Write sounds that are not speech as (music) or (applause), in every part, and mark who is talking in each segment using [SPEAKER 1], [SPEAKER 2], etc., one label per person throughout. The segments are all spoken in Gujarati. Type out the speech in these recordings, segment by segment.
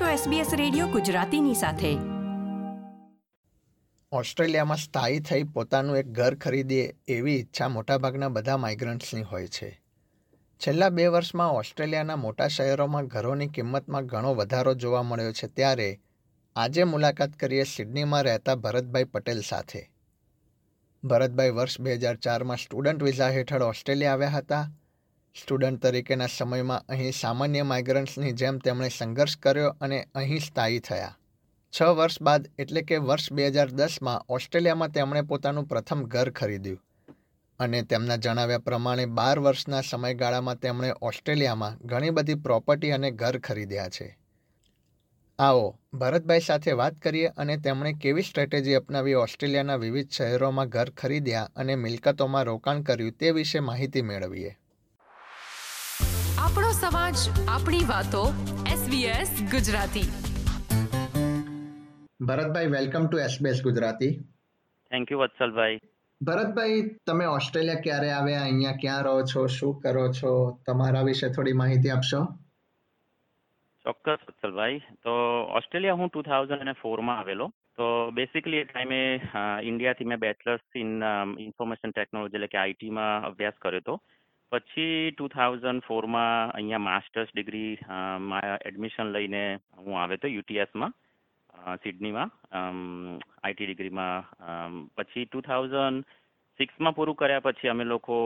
[SPEAKER 1] છો SBS રેડિયો ગુજરાતીની સાથે.
[SPEAKER 2] ઓસ્ટ્રેલિયામાં સ્થાયી થઈ પોતાનું એક ઘર ખરીદીએ એવી ઈચ્છા મોટાભાગના બધા માઇગ્રન્ટ્સની હોય છે. છેલ્લા બે વર્ષમાં ઓસ્ટ્રેલિયાના મોટા શહેરોમાં ઘરોની કિંમતમાં ઘણો વધારો જોવા મળ્યો છે ત્યારે આજે મુલાકાત કરીએ સિડનીમાં રહેતા ભરતભાઈ પટેલ સાથે. ભરતભાઈ વર્ષ બે હજાર ચારમાં સ્ટુડન્ટ વિઝા હેઠળ ઓસ્ટ્રેલિયા આવ્યા હતા. સ્ટુડન્ટ તરીકેના સમયમાં અહીં સામાન્ય માઇગ્રન્ટ્સની જેમ તેમણે સંઘર્ષ કર્યો અને અહીં સ્થાયી થયા. છ વર્ષ બાદ એટલે કે વર્ષ બે હજાર દસમાં ઓસ્ટ્રેલિયામાં તેમણે પોતાનું પ્રથમ ઘર ખરીદ્યું. અને તેમના જણાવ્યા પ્રમાણે બાર વર્ષના સમયગાળામાં તેમણે ઓસ્ટ્રેલિયામાં ઘણી બધી પ્રોપર્ટી અને ઘર ખરીદ્યા છે. આવો, ભરતભાઈ સાથે વાત કરીએ અને તેમણે કેવી સ્ટ્રેટેજી અપનાવી ઓસ્ટ્રેલિયાના વિવિધ શહેરોમાં ઘર ખરીદ્યા અને મિલકતોમાં રોકાણ કર્યું તે વિશે માહિતી મેળવીએ.
[SPEAKER 3] સમાજ આપણી વાતો SBS Gujarati.
[SPEAKER 2] Bharatbhai welcome to SBS Gujarati.
[SPEAKER 4] Thank you Vatsalbhai.
[SPEAKER 2] Bharatbhai તમે ઓસ્ટ્રેલિયા ક્યારે આવ્યા? અહીંયા ક્યાં રહો છો? શું કરો છો? તમારા વિશે થોડી માહિતી આપશો?
[SPEAKER 4] ચોક્કસ વત્સલભાઈ. તો ઓસ્ટ્રેલિયા હું ટુ થાઉઝન્ડ અને ફોરમાં આવેલો. તો બેસિકલી એ ટાઈમે ઇન્ડિયાથી મેં બેચલર્સ ઇન ઇન્ફોર્મેશન ટેકનોલોજી એટલે કે આઈટીમાં અભ્યાસ કર્યો હતો. પછી ટુ થાઉઝન્ડ ફોરમાં અહીંયા માસ્ટર્સ ડિગ્રી એડમિશન લઈને હું આવ્યો હતો યુટીએસમાં સિડનીમાં આઈટી ડિગ્રીમાં પછી ટુ થાઉઝન્ડ સિક્સમાં પૂરું કર્યા પછી અમે લોકો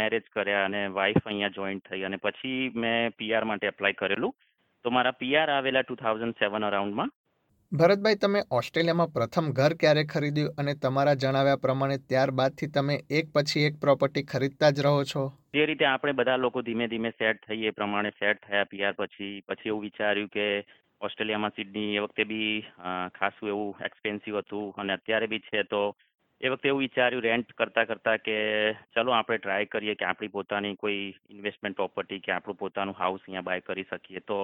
[SPEAKER 4] મેરેજ કર્યા અને વાઈફ અહીંયા જોઈન્ટ થઈ અને પછી મેં પીઆર માટે એપ્લાય કરેલું. તો મારા પીઆર આવેલા ટુ થાઉઝન્ડ સેવન અરાઉન્ડમાં.
[SPEAKER 2] ભરતભાઈ, તમે ઓસ્ટ્રેલિયામાં પ્રથમ ઘર ક્યારે ખરીદ્યું અને તમારા જણાવ્યા પ્રમાણે ત્યારબાદથી તમે એક પછી એક પ્રોપર્ટી ખરીદતા જ રહો છો?
[SPEAKER 4] જે રીતે આપણે બધા લોકો ધીમે ધીમે સેટ થઈએ પ્રમાણે સેટ થયા પીઆર પછી પછી એવું વિચાર્યું કે ઓસ્ટ્રેલિયામાં સિડની એ વખતે બી ખાસું એવું એક્સપેન્સિવ હતું અને અત્યારે બી છે તો એ વખતે એવું વિચાર્યું રેન્ટ કરતા કરતા કે ચલો આપણે ટ્રાય કરીએ કે આપણી પોતાની કોઈ ઇન્વેસ્ટમેન્ટ પ્રોપર્ટી કે આપણું પોતાનું હાઉસ અહીંયા બાય કરી શકીએ. તો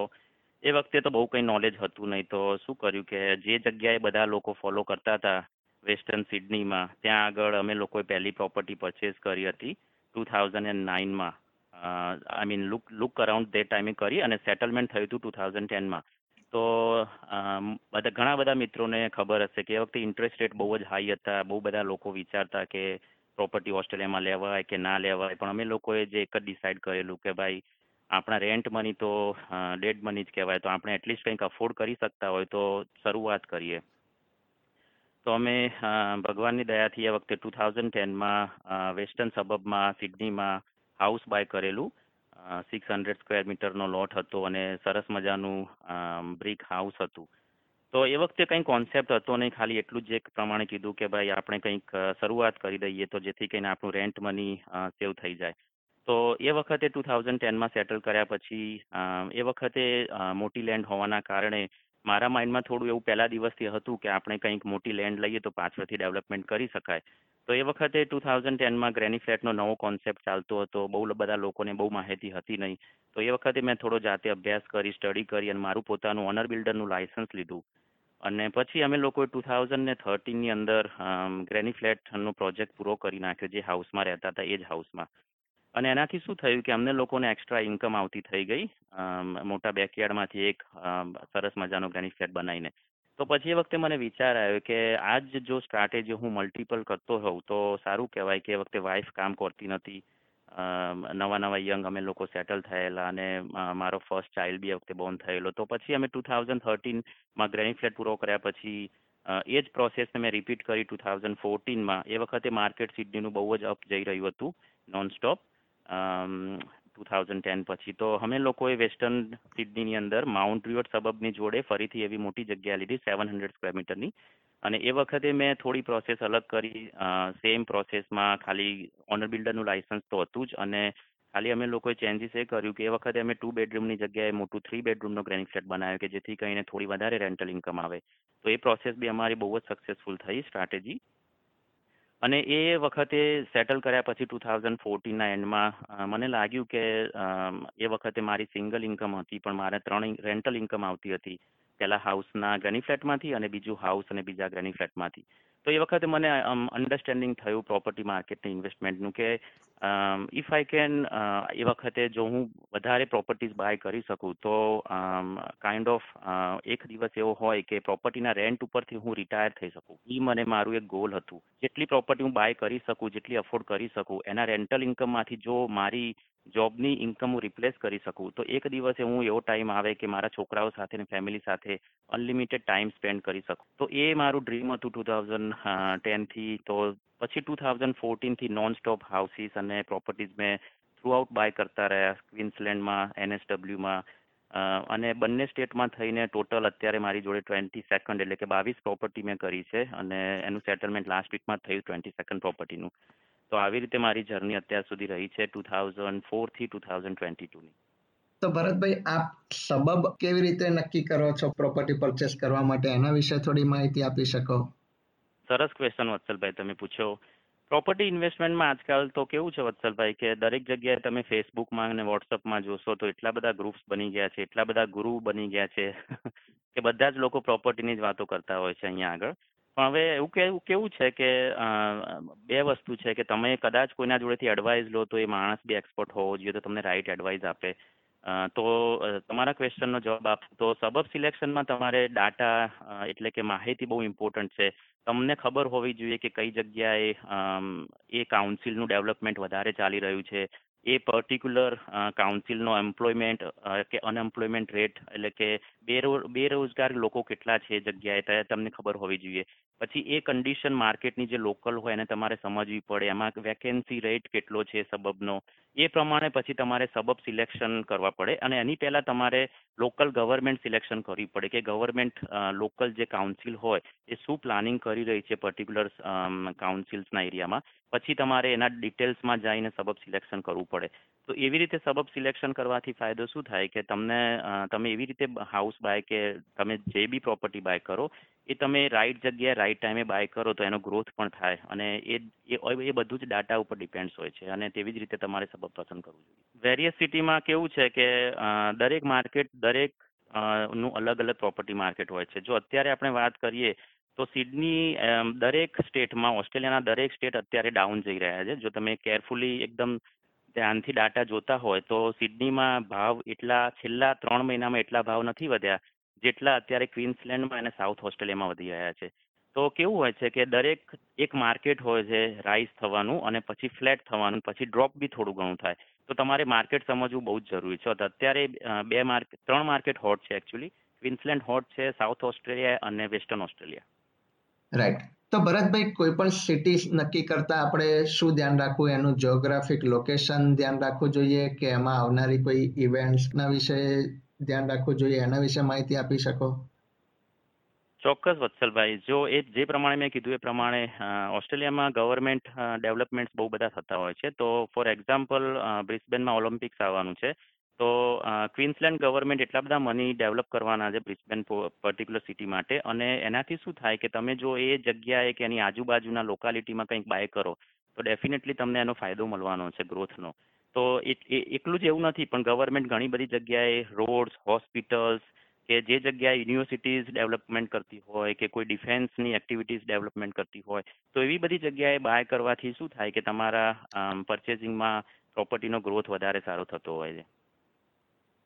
[SPEAKER 4] એ વખતે તો બહુ કંઈ નોલેજ હતું નહીં. તો શું કર્યું કે જે જગ્યાએ બધા લોકો ફોલો કરતા હતા વેસ્ટર્ન સિડનીમાં ત્યાં આગળ અમે લોકોએ પહેલી પ્રોપર્ટી પરચેસ કરી હતી two thousand and નાઇનમાં I mean look look around તે ટાઈમે કરી અને સેટલમેન્ટ થયું હતું ટુ થાઉઝન્ડ ટેનમાં તો બધા, ઘણા બધા મિત્રોને ખબર હશે કે એ વખતે ઇન્ટરેસ્ટ રેટ બહુ જ હાઈ હતા. બહુ બધા લોકો વિચારતા કે પ્રોપર્ટી ઓસ્ટ્રેલિયામાં લેવાય કે ના લેવાય. પણ અમે લોકોએ જે એક જ ડિસાઇડ કરેલું કે ભાઈ આપણા રેન્ટ મની તો ડેડ મની જ કહેવાય. તો આપણે એટલીસ્ટ કંઈક અફોર્ડ કરી શકતા હોય તો શરૂઆત કરીએ. તો અમે ભગવાનની દયાથી એ વખતે ટુ થાઉઝન્ડ ટેનમાં વેસ્ટર્ન સબબમાં સિડનીમાં હાઉસ બાય કરેલું. સિક્સ હંડ્રેડ સ્ક્વેર મીટરનો લોટ હતો અને સરસ મજાનું બ્રિક હાઉસ હતું. તો એ વખતે કંઈ કોન્સેપ્ટ હતો નહીં. ખાલી એટલું જ એક પ્રમાણે કીધું કે ભાઈ આપણે કંઈક શરૂઆત કરી દઈએ તો જેથી કરીને આપણું રેન્ટ મની સેવ થઈ જાય. તો એ વખતે ટુ થાઉઝન્ડ ટેનમાં સેટલ કર્યા પછી એ વખતે મોટી લેન્ડ હોવાના કારણે મારા માઇન્ડમાં થોડું એવું પહેલા દિવસથી હતું કે આપણે કંઈક મોટી લેન્ડ લઈએ તો પાછળથી ડેવલપમેન્ટ કરી શકાય. તો એ વખતે ટુ થાઉઝન્ડ ટેનમાં ગ્રેની ફ્લેટનો નવો કોન્સેપ્ટ ચાલતો હતો. બહુ બધા લોકોને બહુ માહિતી હતી નહીં. તો એ વખતે મેં થોડો જાતે અભ્યાસ કરી, સ્ટડી કરી અને મારું પોતાનું ઓનર બિલ્ડરનું લાયસન્સ લીધું. અને પછી અમે લોકોએ ટુ થાઉઝન્ડ ને થર્ટીનની અંદર ગ્રેની ફ્લેટનો પ્રોજેક્ટ પૂરો કરી નાખ્યો જે હાઉસમાં રહેતા હતા, એ જ હાઉસમાં. અને એનાથી શું થયું કે અમને લોકોને એક્સ્ટ્રા ઇન્કમ આવતી થઈ ગઈ. મોટા બેકયાર્ડમાંથી એક સરસ મજાનો બેનિફિટ બનાવીને. તો પછી એ વખતે મને વિચાર આવ્યો કે આજ જો સ્ટ્રાટેજી હું મલ્ટિપલ કરતો હોઉં તો સારું કહેવાય કે એ વખતે વાઈફ કામ કરતી નથી નવા નવા યંગ અમે લોકો સેટલ થયેલા અને મારો ફર્સ્ટ ચાઇલ્ડ બી એ વખતે બોર્ન થયેલો. તો પછી અમે ટુ થાઉઝન્ડ થર્ટીનમાં ગ્રેની ફ્લેટ પૂરો કર્યા પછી એ જ પ્રોસેસને મેં રિપીટ કરી ટુ થાઉઝન્ડ ફોર્ટીનમાં એ વખતે માર્કેટ સિડનીનું બહુ જ અપ જઈ રહ્યું હતું non stop two thousand ten પછી તો અમે લોકોએ વેસ્ટર્ન સિડનીની અંદર માઉન્ટ રિવર્ટ સબબની જોડે ફરીથી એવી મોટી જગ્યા લીધી સેવન હંડ્રેડ સ્ક્વેર મીટરની અને એ વખતે મેં થોડી પ્રોસેસ અલગ કરી સેમ પ્રોસેસમાં ખાલી ઓનર બિલ્ડરનું લાઇસન્સ તો હતું જ અને ખાલી અમે લોકોએ ચેન્જીસ એ કર્યું કે એ વખતે અમે ટુ બેડરૂમની જગ્યાએ મોટું થ્રી બેડરૂમનો ગ્રેનિંગ ફ્લેટ બનાવ્યો કે જેથી કરીને થોડી વધારે રેન્ટલ ઇન્કમ આવે. તો એ પ્રોસેસ બી અમારી બહુ જ સક્સેસફુલ થઈ સ્ટ્રેટેજી અને એ વખતે સેટલ કર્યા પછી ટુ થાઉઝન્ડ ફોર્ટીનના એન્ડમાં મને લાગ્યું કે એ વખતે મારી સિંગલ ઇન્કમ હતી, પણ મારે ત્રણ રેન્ટલ ઇન્કમ આવતી હતી. પહેલાં હાઉસના ગ્રેની ફ્લેટમાંથી અને બીજું હાઉસ અને બીજા ગ્રેની ફ્લેટમાંથી તો એ વખતે મને અન્ડરસ્ટેન્ડિંગ થયું પ્રોપર્ટી માર્કેટની ઇન્વેસ્ટમેન્ટનું કે ઇફ આઈ કેન એ વખતે જો હું વધારે પ્રોપર્ટીઝ બાય કરી શકું તો કાઇન્ડ ઓફ એક દિવસ એવો હોય કે પ્રોપર્ટીના રેન્ટ ઉપરથી હું રિટાયર થઈ શકું. એ મને મારું એક ગોલ હતું. જેટલી પ્રોપર્ટી હું બાય કરી શકું, જેટલી અફોર્ડ કરી શકું, એના રેન્ટલ ઇન્કમમાંથી જો મારી જોબની ઇન્કમ હું રિપ્લેસ કરી શકું. તો એક દિવસે હું એવો ટાઈમ આવે કે મારા છોકરાઓ સાથે ફેમિલી સાથે અનલિમિટેડ ટાઈમ સ્પેન્ડ કરી શકું. તો એ મારું ડ્રીમ હતું ટુ થાઉઝન્ડ ટેનથી તો પછી ટુ થાઉઝન્ડ ફોર્ટીનથી નોન સ્ટોપ હાઉસીસ અને પ્રોપર્ટીઝ મેં થ્રુ આઉટ બાય કરતા રહ્યા. ક્વિન્સલેન્ડમાં એનએસડબલ્યુમાં અને બંને સ્ટેટમાં થઈને ટોટલ અત્યારે મારી જોડે ટ્વેન્ટી સેકન્ડ એટલે કે બાવીસ પ્રોપર્ટી મેં કરી છે અને એનું સેટલમેન્ટ લાસ્ટ વીકમાં થયું ટ્વેન્ટી સેકન્ડ પ્રોપર્ટીનું તો આવી રીતે મારી જર્ની અત્યાર સુધી રહી છે ટુ થાઉઝન્ડ ફોરથી ટુ થાઉઝન્ડ ટ્વેન્ટી ટુની.
[SPEAKER 2] તો ભરતભાઈ આપ સબબ કેવી રીતે નક્કી કરો છો પ્રોપર્ટી પરચેસ કરવા માટે? એના વિશે થોડી માહિતી આપી શકો?
[SPEAKER 4] સરસ ક્વેશ્ચન વત્સલભાઈ તમે પૂછો પ્રોપર્ટી ઇન્વેસ્ટમેન્ટમાં આજકાલ તો કેવું છે વત્સલભાઈ કે દરેક જગ્યાએ તમે ફેસબુકમાં અને વોટ્સઅપમાં જોશો તો એટલા બધા ગ્રુપ્સ બની ગયા છે એટલા બધા ગુરુ બની ગયા છે (laughs) કે બધા જ લોકો પ્રોપર્ટીની જ વાતો કરતા હોય છે અહીંયા આગળ. પણ હવે એવું કેવું કેવું છે કે બે વસ્તુ છે કે તમે કદાચ કોઈના જોડેથી એડવાઇસ લો તો એ માણસ બી એક્સપર્ટ હોવો જોઈએ, તો તમને રાઈટ એડવાઇસ આપે. તો તમારા ક્વેશ્ચનનો જવાબ આપ. તો સબબ સિલેક્શનમાં તમારે ડાટા એટલે કે માહિતી બહુ ઇમ્પોર્ટન્ટ છે. તમને ખબર હોવી જોઈએ કે કઈ જગ્યાએ એ કાઉન્સિલનું ડેવલપમેન્ટ વધારે ચાલી રહ્યું છે. એ પર્ટિક્યુલર કાઉન્સિલનો એમ્પ્લોયમેન્ટ કે અનએમ્પ્લોયમેન્ટ રેટ એટલે કે બેરો, બેરોજગાર લોકો કેટલા છે જગ્યાએ? તમને ખબર હોવી જોઈએ. પછી એ કન્ડિશન માર્કેટની જે લોકલ હોય એને તમારે સમજવી પડે. એમાં વેકેન્સી રેટ કેટલો છે સબબનો એ પ્રમાણે પછી તમારે સબબ સિલેક્શન કરવા પડે અને એની પહેલાં તમારે લોકલ ગવર્મેન્ટ સિલેક્શન કરવી પડે કે ગવર્મેન્ટ લોકલ જે કાઉન્સિલ હોય એ શું પ્લાનિંગ કરી રહી છે પર્ટિક્યુલર કાઉન્સિલ્સના એરિયામાં પછી તમારે એના ડિટેલ્સમાં જઈને સબબ સિલેક્શન કરવું પડે. તો એવી રીતે સબબ સિલેક્શન કરવાથી ફાયદો શું થાય? કે તમને તમે એવી રીતે હાઉસ બાય કે તમે જે બી પ્રોપર્ટી બાય કરો, એ તમે રાઈટ જગ્યાએ રાઈટ ટાઈમે બાય કરો તો એનો ગ્રોથ પણ થાય. અને એ એ બધું જ ડાટા ઉપર ડિપેન્ડ્સ હોય છે. અને તેવી જ રીતે તમારે સબબ પસંદ કરવું જોઈએ. વેરિયસ સિટીમાં કેવું છે કે દરેક માર્કેટ દરેકનું અલગ અલગ પ્રોપર્ટી માર્કેટ હોય છે. જો અત્યારે આપણે વાત કરીએ, તો સિડની દરેક સ્ટેટમાં ઓસ્ટ્રેલિયાના દરેક સ્ટેટ અત્યારે ડાઉન જઈ રહ્યા છે. જો તમે કેરફુલી એકદમ ધ્યાનથી ડાટા જોતા હોય તો સિડનીમાં ભાવ એટલા, છેલ્લા ત્રણ મહિનામાં એટલા ભાવ નથી વધ્યા જેટલા અત્યારે ક્વીન્સલેન્ડમાં અને સાઉથ ઓસ્ટ્રેલિયામાં વધી રહ્યા છે. તો કેવું હોય છે કે દરેક એક માર્કેટ હોય છે રાઇઝ થવાનું અને પછી ફ્લેટ થવાનું, પછી ડ્રોપ બી થોડું ઘણું થાય. તો તમારે માર્કેટ સમજવું બહુ જ જરૂરી છે. અત્યારે બે માર્કેટ ત્રણ માર્કેટ હોટ છે એકચ્યુઅલી ક્વીન્સલેન્ડ હોટ છે, સાઉથ ઓસ્ટ્રેલિયા અને વેસ્ટર્ન ઓસ્ટ્રેલિયા.
[SPEAKER 2] રાઈટ તો ભરતભાઈ, કોઈ પણ સિટી નક્કી કરતા આપણે શું ધ્યાન રાખવું? એનું જિયોગ્રાફિક લોકેશન ધ્યાન રાખવું જોઈએ કે એમાં આવનારી કોઈ ઇવેન્ટ્સના વિશે ધ્યાન રાખવું જોઈએ? એના વિશે માહિતી આપી શકો?
[SPEAKER 4] ચોક્કસ વત્સલભાઈ. જો એ જે પ્રમાણે મેં કીધું એ પ્રમાણે ઓસ્ટ્રેલિયામાં ગવર્મેન્ટ ડેવલપમેન્ટ્સ બહુ બધા થતા હોય છે. તો ફોર એક્ઝામ્પલ બ્રિસ્બેનમાં ઓલિમ્પિક્સ આવવાનું છે. તો ક્વિન્સલેન્ડ ગવર્મેન્ટ એટલા બધા મની ડેવલપ કરવાના છે બ્રિસ્બેન પર્ટિક્યુલર સિટી માટે. અને એનાથી શું થાય કે તમે જો એ જગ્યાએ કે એની આજુબાજુના લોકાલિટીમાં કંઈક બાય કરો, તો ડેફિનેટલી તમને એનો ફાયદો મળવાનો છે ગ્રોથનો તો એટલું જ એવું નથી, પણ ગવર્મેન્ટ ઘણી બધી જગ્યાએ રોડ્સ હોસ્પિટલ્સ કે જે જગ્યાએ યુનિવર્સિટીઝ ડેવલપમેન્ટ કરતી હોય કે કોઈ ડિફેન્સની એક્ટિવિટીઝ ડેવલપમેન્ટ કરતી હોય, તો એવી બધી જગ્યાએ બાય કરવાથી શું થાય કે તમારા પરચેસિંગમાં પ્રોપર્ટીનો ગ્રોથ વધારે સારો થતો હોય છે.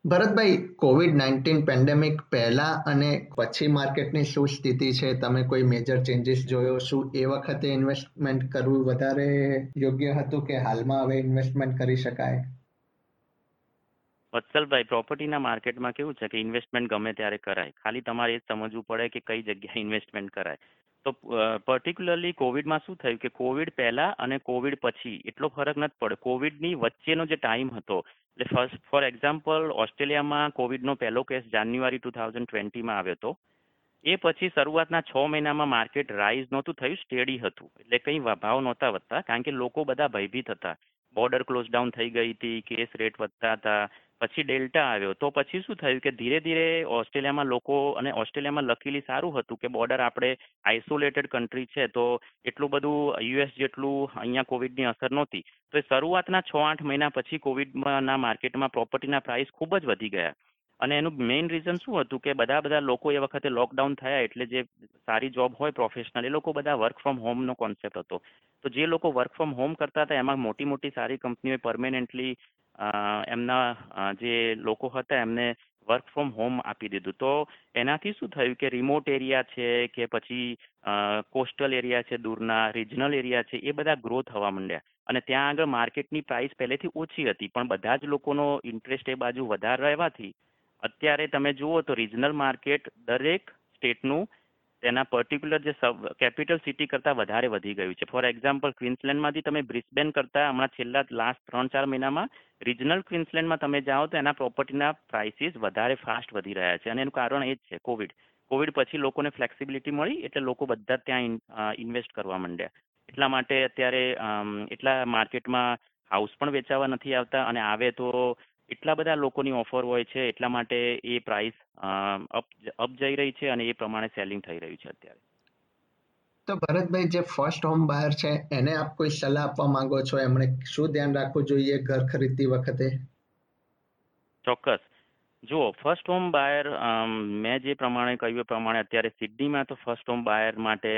[SPEAKER 2] ભરતભાઈ કોવિડ નાઇન્ટીન પેન્ડેમિક પહેલા અને પછી માર્કેટની શું સ્થિતિ છે? તમે કોઈ મેજર ચેન્જીસ જોયો? શું એ વખતે ઇન્વેસ્ટમેન્ટ કરવું વધારે યોગ્ય હતું કે હાલમાં હવે ઇન્વેસ્ટમેન્ટ કરી શકાય?
[SPEAKER 4] વત્સલભાઈ પ્રોપર્ટીના માર્કેટમાં કેવું છે કે ઇન્વેસ્ટમેન્ટ ગમે ત્યારે કરાય. ખાલી તમારે એ સમજવું પડે કે કઈ જગ્યાએ ઇન્વેસ્ટમેન્ટ કરાય. તો પર્ટિક્યુલરલી કોવિડમાં શું થયું કે કોવિડ પહેલા અને કોવિડ પછી એટલો ફરક નથી પડ્યો. કોવિડની વચ્ચેનો જે ટાઈમ હતો, એટલે ફર્સ્ટ ફોર એક્ઝામ્પલ ઓસ્ટ્રેલિયામાં કોવિડનો પહેલો કેસ જાન્યુઆરી ટુ થાઉઝન્ડ ટ્વેન્ટીમાં આવ્યો હતો. એ પછી શરૂઆતના છ મહિનામાં માર્કેટ રાઇઝ નહોતું થયું સ્ટેડી હતું. એટલે કંઈ ભાવ નહોતા વધતા, કારણ કે લોકો બધા ભયભીત હતા. બોર્ડર ક્લોઝ ડાઉન થઈ ગઈ હતી કેસ રેટ વધતા હતા પછી ડેલ્ટા આવ્યો. તો પછી શું થયું કે ધીરે ધીરે ઓસ્ટ્રેલિયામાં લોકો અને ઓસ્ટ્રેલિયામાં લકીલી સારું હતું કે બોર્ડર આપણે આઇસોલેટેડ કન્ટ્રી છે, તો એટલું બધું યુએસ જેટલું અહીંયા કોવિડની અસર નહોતી. તો શરૂઆતના છ આઠ મહિના પછી કોવિડના માર્કેટમાં પ્રોપર્ટીના પ્રાઇસ ખૂબ જ વધી ગયા. અને એનું મેઇન રીઝન શું હતું કે બધા બધા લોકો એ વખતે લોકડાઉન થયા એટલે જે સારી જોબ હોય પ્રોફેશનલ એ લોકો બધા વર્ક ફ્રોમ હોમનો કોન્સેપ્ટ હતો. તો જે લોકો વર્ક ફ્રોમ હોમ કરતા હતા, એમાં મોટી મોટી સારી કંપનીઓએ પરમેનન્ટલી એમના જે લોકો હતા એમને વર્ક ફ્રોમ હોમ આપી દીધું. તો એનાથી શું થયું કે રિમોટ એરિયા છે કે પછી કોસ્ટલ એરિયા છે દૂરના રિજનલ એરિયા છે, એ બધા ગ્રો થવા માંડ્યા. અને ત્યાં આગળ માર્કેટની પ્રાઇસ પહેલેથી ઓછી હતી, પણ બધા જ લોકોનો ઇન્ટરેસ્ટ એ બાજુ વધારે રહેવાથી અત્યારે તમે જુઓ તો રિજનલ માર્કેટ દરેક સ્ટેટનું તેના પર્ટિક્યુલર જે સબ કેપિટલ સિટી કરતાં વધારે વધી ગયું છે. ફોર એક્ઝામ્પલ ક્વિન્સલેન્ડમાંથી તમે બ્રિસ્બેન કરતાં હમણાં છેલ્લા લાસ્ટ ત્રણ ચાર મહિનામાં રિજનલ ક્વિન્સલેન્ડમાં તમે જાઓ તો એના પ્રોપર્ટીના પ્રાઇસીસ વધારે ફાસ્ટ વધી રહ્યા છે. અને એનું કારણ એ જ છે કોવિડ કોવિડ પછી લોકોને ફ્લેક્સિબિલિટી મળી એટલે લોકો બધા ત્યાં ઇન્વેસ્ટ કરવા માંડ્યા. એટલા માટે અત્યારે એટલા માર્કેટમાં હાઉસ પણ વેચાવા નથી આવતા અને આવે તો એટલા બધા લોકોની ઓફર હોય છે એટલા માટે એ પ્રાઇસ અપ અપ જઈ રહી છે અને એ પ્રમાણે સેલિંગ થઈ રહ્યું છે અત્યારે.
[SPEAKER 2] તો ભરતભાઈ જે ફર્સ્ટ હોમ બાયર છે એને આપ કોઈ સલાહ આપવા માંગો છો? એમણે શું ધ્યાન રાખવું જોઈએ ઘર ખરીદતી વખતે?
[SPEAKER 4] ચોક્કસ. જુઓ ફર્સ્ટ હોમ બાયર મેં જે પ્રમાણે કહ્યું એ પ્રમાણે અત્યારે સિડનીમાં તો ફર્સ્ટ હોમ બાયર માટે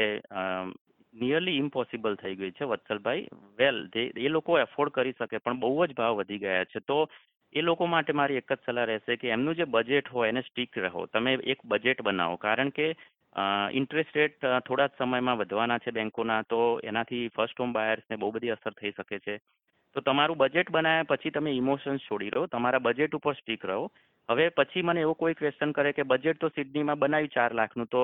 [SPEAKER 4] નિયરલી ઇમ્પોસિબલ થઈ ગઈ છે વત્સલભાઈ. વેલ જે એ લોકો એફોર્ડ કરી શકે પણ બહુ જ ભાવ વધી ગયા છે. તો એ લોકો માટે મારી એક જ સલાહ રહેશે કે એમનું જે બજેટ હોય એને સ્ટીક રહો. તમે એક બજેટ બનાવો. કારણ કે ઇન્ટરેસ્ટ રેટ થોડા જ સમયમાં વધવાના છે બેંકોના, તો એનાથી ફર્સ્ટ હોમ બાયર્સને બહુ બધી અસર થઈ શકે છે. તો તમારું બજેટ બનાવ્યા પછી તમે ઇમોશન્સ છોડી રહો તમારા બજેટ ઉપર સ્ટીક રહો. હવે પછી મને એવો કોઈ ક્વેશ્ચન કરે કે બજેટ તો સિડનીમાં બનાવ્યું ચાર લાખનું, તો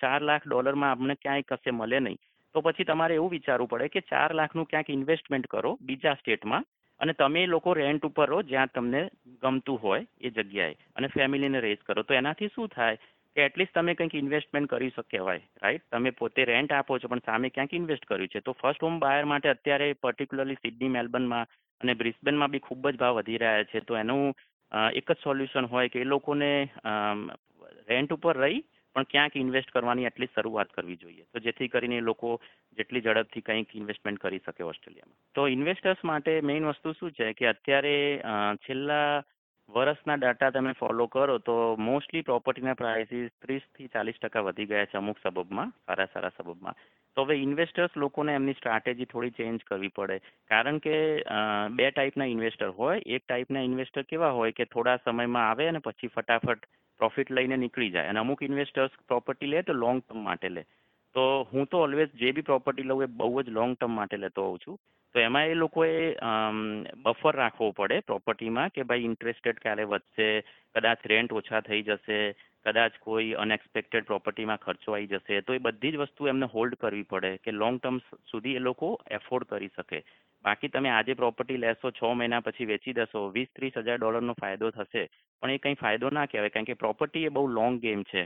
[SPEAKER 4] ચાર લાખ ડોલરમાં અમને ક્યાંય કશે મળે નહીં. તો પછી તમારે એવું વિચારવું પડે કે ચાર લાખનું ક્યાંક ઇન્વેસ્ટમેન્ટ કરો બીજા સ્ટેટમાં અને તમે લોકો રેન્ટ ઉપર રહો, જ્યાં તમને ગમતું હોય એ જગ્યાએ અને ફેમિલીને રેઝ કરો. તો એનાથી શું થાય કે એટલીસ્ટ તમે કંઈક ઇન્વેસ્ટમેન્ટ કરી શકેવાય રાઈટ તમે પોતે રેન્ટ આપો છો, પણ સામે ક્યાંક ઇન્વેસ્ટ કર્યું છે. તો ફર્સ્ટ હોમ બાયર માટે અત્યારે પર્ટિક્યુલરલી સિડની મેલબર્નમાં અને બ્રિસ્બેનમાં બી ખૂબ જ ભાવ વધી રહ્યા છે. તો એનું એક જ સોલ્યુશન હોય કે એ લોકોને રેન્ટ ઉપર રહી પણ ક્યાંક ઇન્વેસ્ટ કરવાની એટલી શરૂઆત કરવી જોઈએ. તો જેથી કરીને લોકો જેટલી ઝડપથી કંઈક ઇન્વેસ્ટમેન્ટ કરી શકે ઓસ્ટ્રેલિયામાં. તો ઇન્વેસ્ટર્સ માટે મેઇન વસ્તુ શું છે કે અત્યારે છેલ્લા વર્ષના ડાટા તમે ફોલો કરો તો મોસ્ટલી પ્રોપર્ટીના પ્રાઇસીસ ત્રીસથી ચાલીસ ટકા વધી ગયા છે અમુક સબબમાં સારા સારા સબબમાં તો હવે ઇન્વેસ્ટર્સ લોકોને એમની સ્ટ્રાટેજી થોડી ચેન્જ કરવી પડે. કારણ કે બે ટાઈપના ઇન્વેસ્ટર હોય. એક ટાઈપના ઇન્વેસ્ટર કેવા હોય કે થોડા સમયમાં આવે અને પછી ફટાફટ પ્રોફિટ લઈને નીકળી જાય. અને અમુક ઇન્વેસ્ટર્સ પ્રોપર્ટી લે તો લોંગ ટર્મ માટે લે. તો હું તો ઓલવેઝ જે બી પ્રોપર્ટી લઉં એ બહુ જ લોંગ ટર્મ માટે લેતો હોઉં છું. તો એમાં એ લોકોએ બફર રાખવો પડે પ્રોપર્ટીમાં કે ભાઈ ઇન્ટરેસ્ટેડ ક્યારે વધશે, કદાચ રેન્ટ ઓછા થઈ જશે, કદાચ કોઈ અનએક્સપેક્ટેડ પ્રોપર્ટીમાં ખર્ચો આવી જશે. તો એ બધી જ વસ્તુ એમને હોલ્ડ કરવી પડે કે લોંગ ટર્મ સુધી એ લોકો એફોર્ડ કરી શકે. બાકી તમે આજે પ્રોપર્ટી લેશો, છ મહિના પછી વેચી દેશો વીસ ત્રીસ હજાર ડોલરનો ફાયદો થશે. પણ એ કંઈ ફાયદો ના કહેવાય. કારણ કે પ્રોપર્ટી એ બહુ લોંગ ગેમ છે.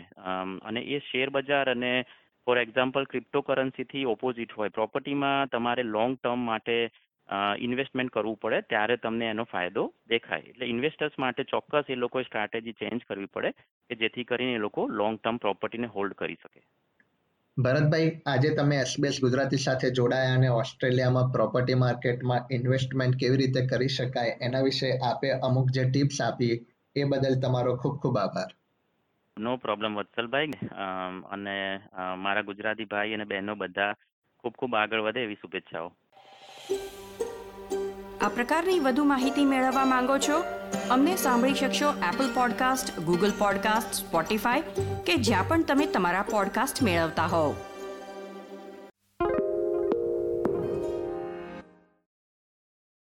[SPEAKER 4] અને એ શેર બજાર અને ફોર એક્ઝામ્પલ ક્રિપ્ટોકરન્સીથી ઓપોઝિટ હોય. પ્રોપર્ટીમાં તમારે લોંગ ટર્મ માટે ઇન્વેસ્ટમેન્ટ કરવું પડે, ત્યારે તમને એનો ફાયદો દેખાય. એટલે ઇન્વેસ્ટર્સ માટે ચોક્કસ એ લોકોએ સ્ટ્રેટેજી ચેન્જ કરવી પડે, કે જેથી કરીને એ લોકો લોંગ ટર્મ પ્રોપર્ટીને હોલ્ડ કરી શકે.
[SPEAKER 2] ભરતભાઈ, આજે તમે એસબીએસ ગુજરાતી સાથે જોડાયા અને ઓસ્ટ્રેલિયામાં પ્રોપર્ટી માર્કેટમાં ઇન્વેસ્ટમેન્ટ કેવી રીતે કરી શકાય એના વિશે આપે અમુક જે ટિપ્સ આપી, એ બદલ તમારો ખૂબ ખૂબ આભાર.
[SPEAKER 4] No problem Vatsalbhai. અને મારા ગુજરાતી ભાઈ અને બહેનો બધા ખૂબ ખૂબ આગળ વધે એવી શુભેચ્છાઓ.
[SPEAKER 1] આ પ્રકારની વધુ માહિતી મેળવવા માંગો છો? અમને સાંભળી શકશો Apple podcast Google podcast Spotify કે જ્યાં પણ તમે તમારા પોડકાસ્ટ મેળવતા હોવ.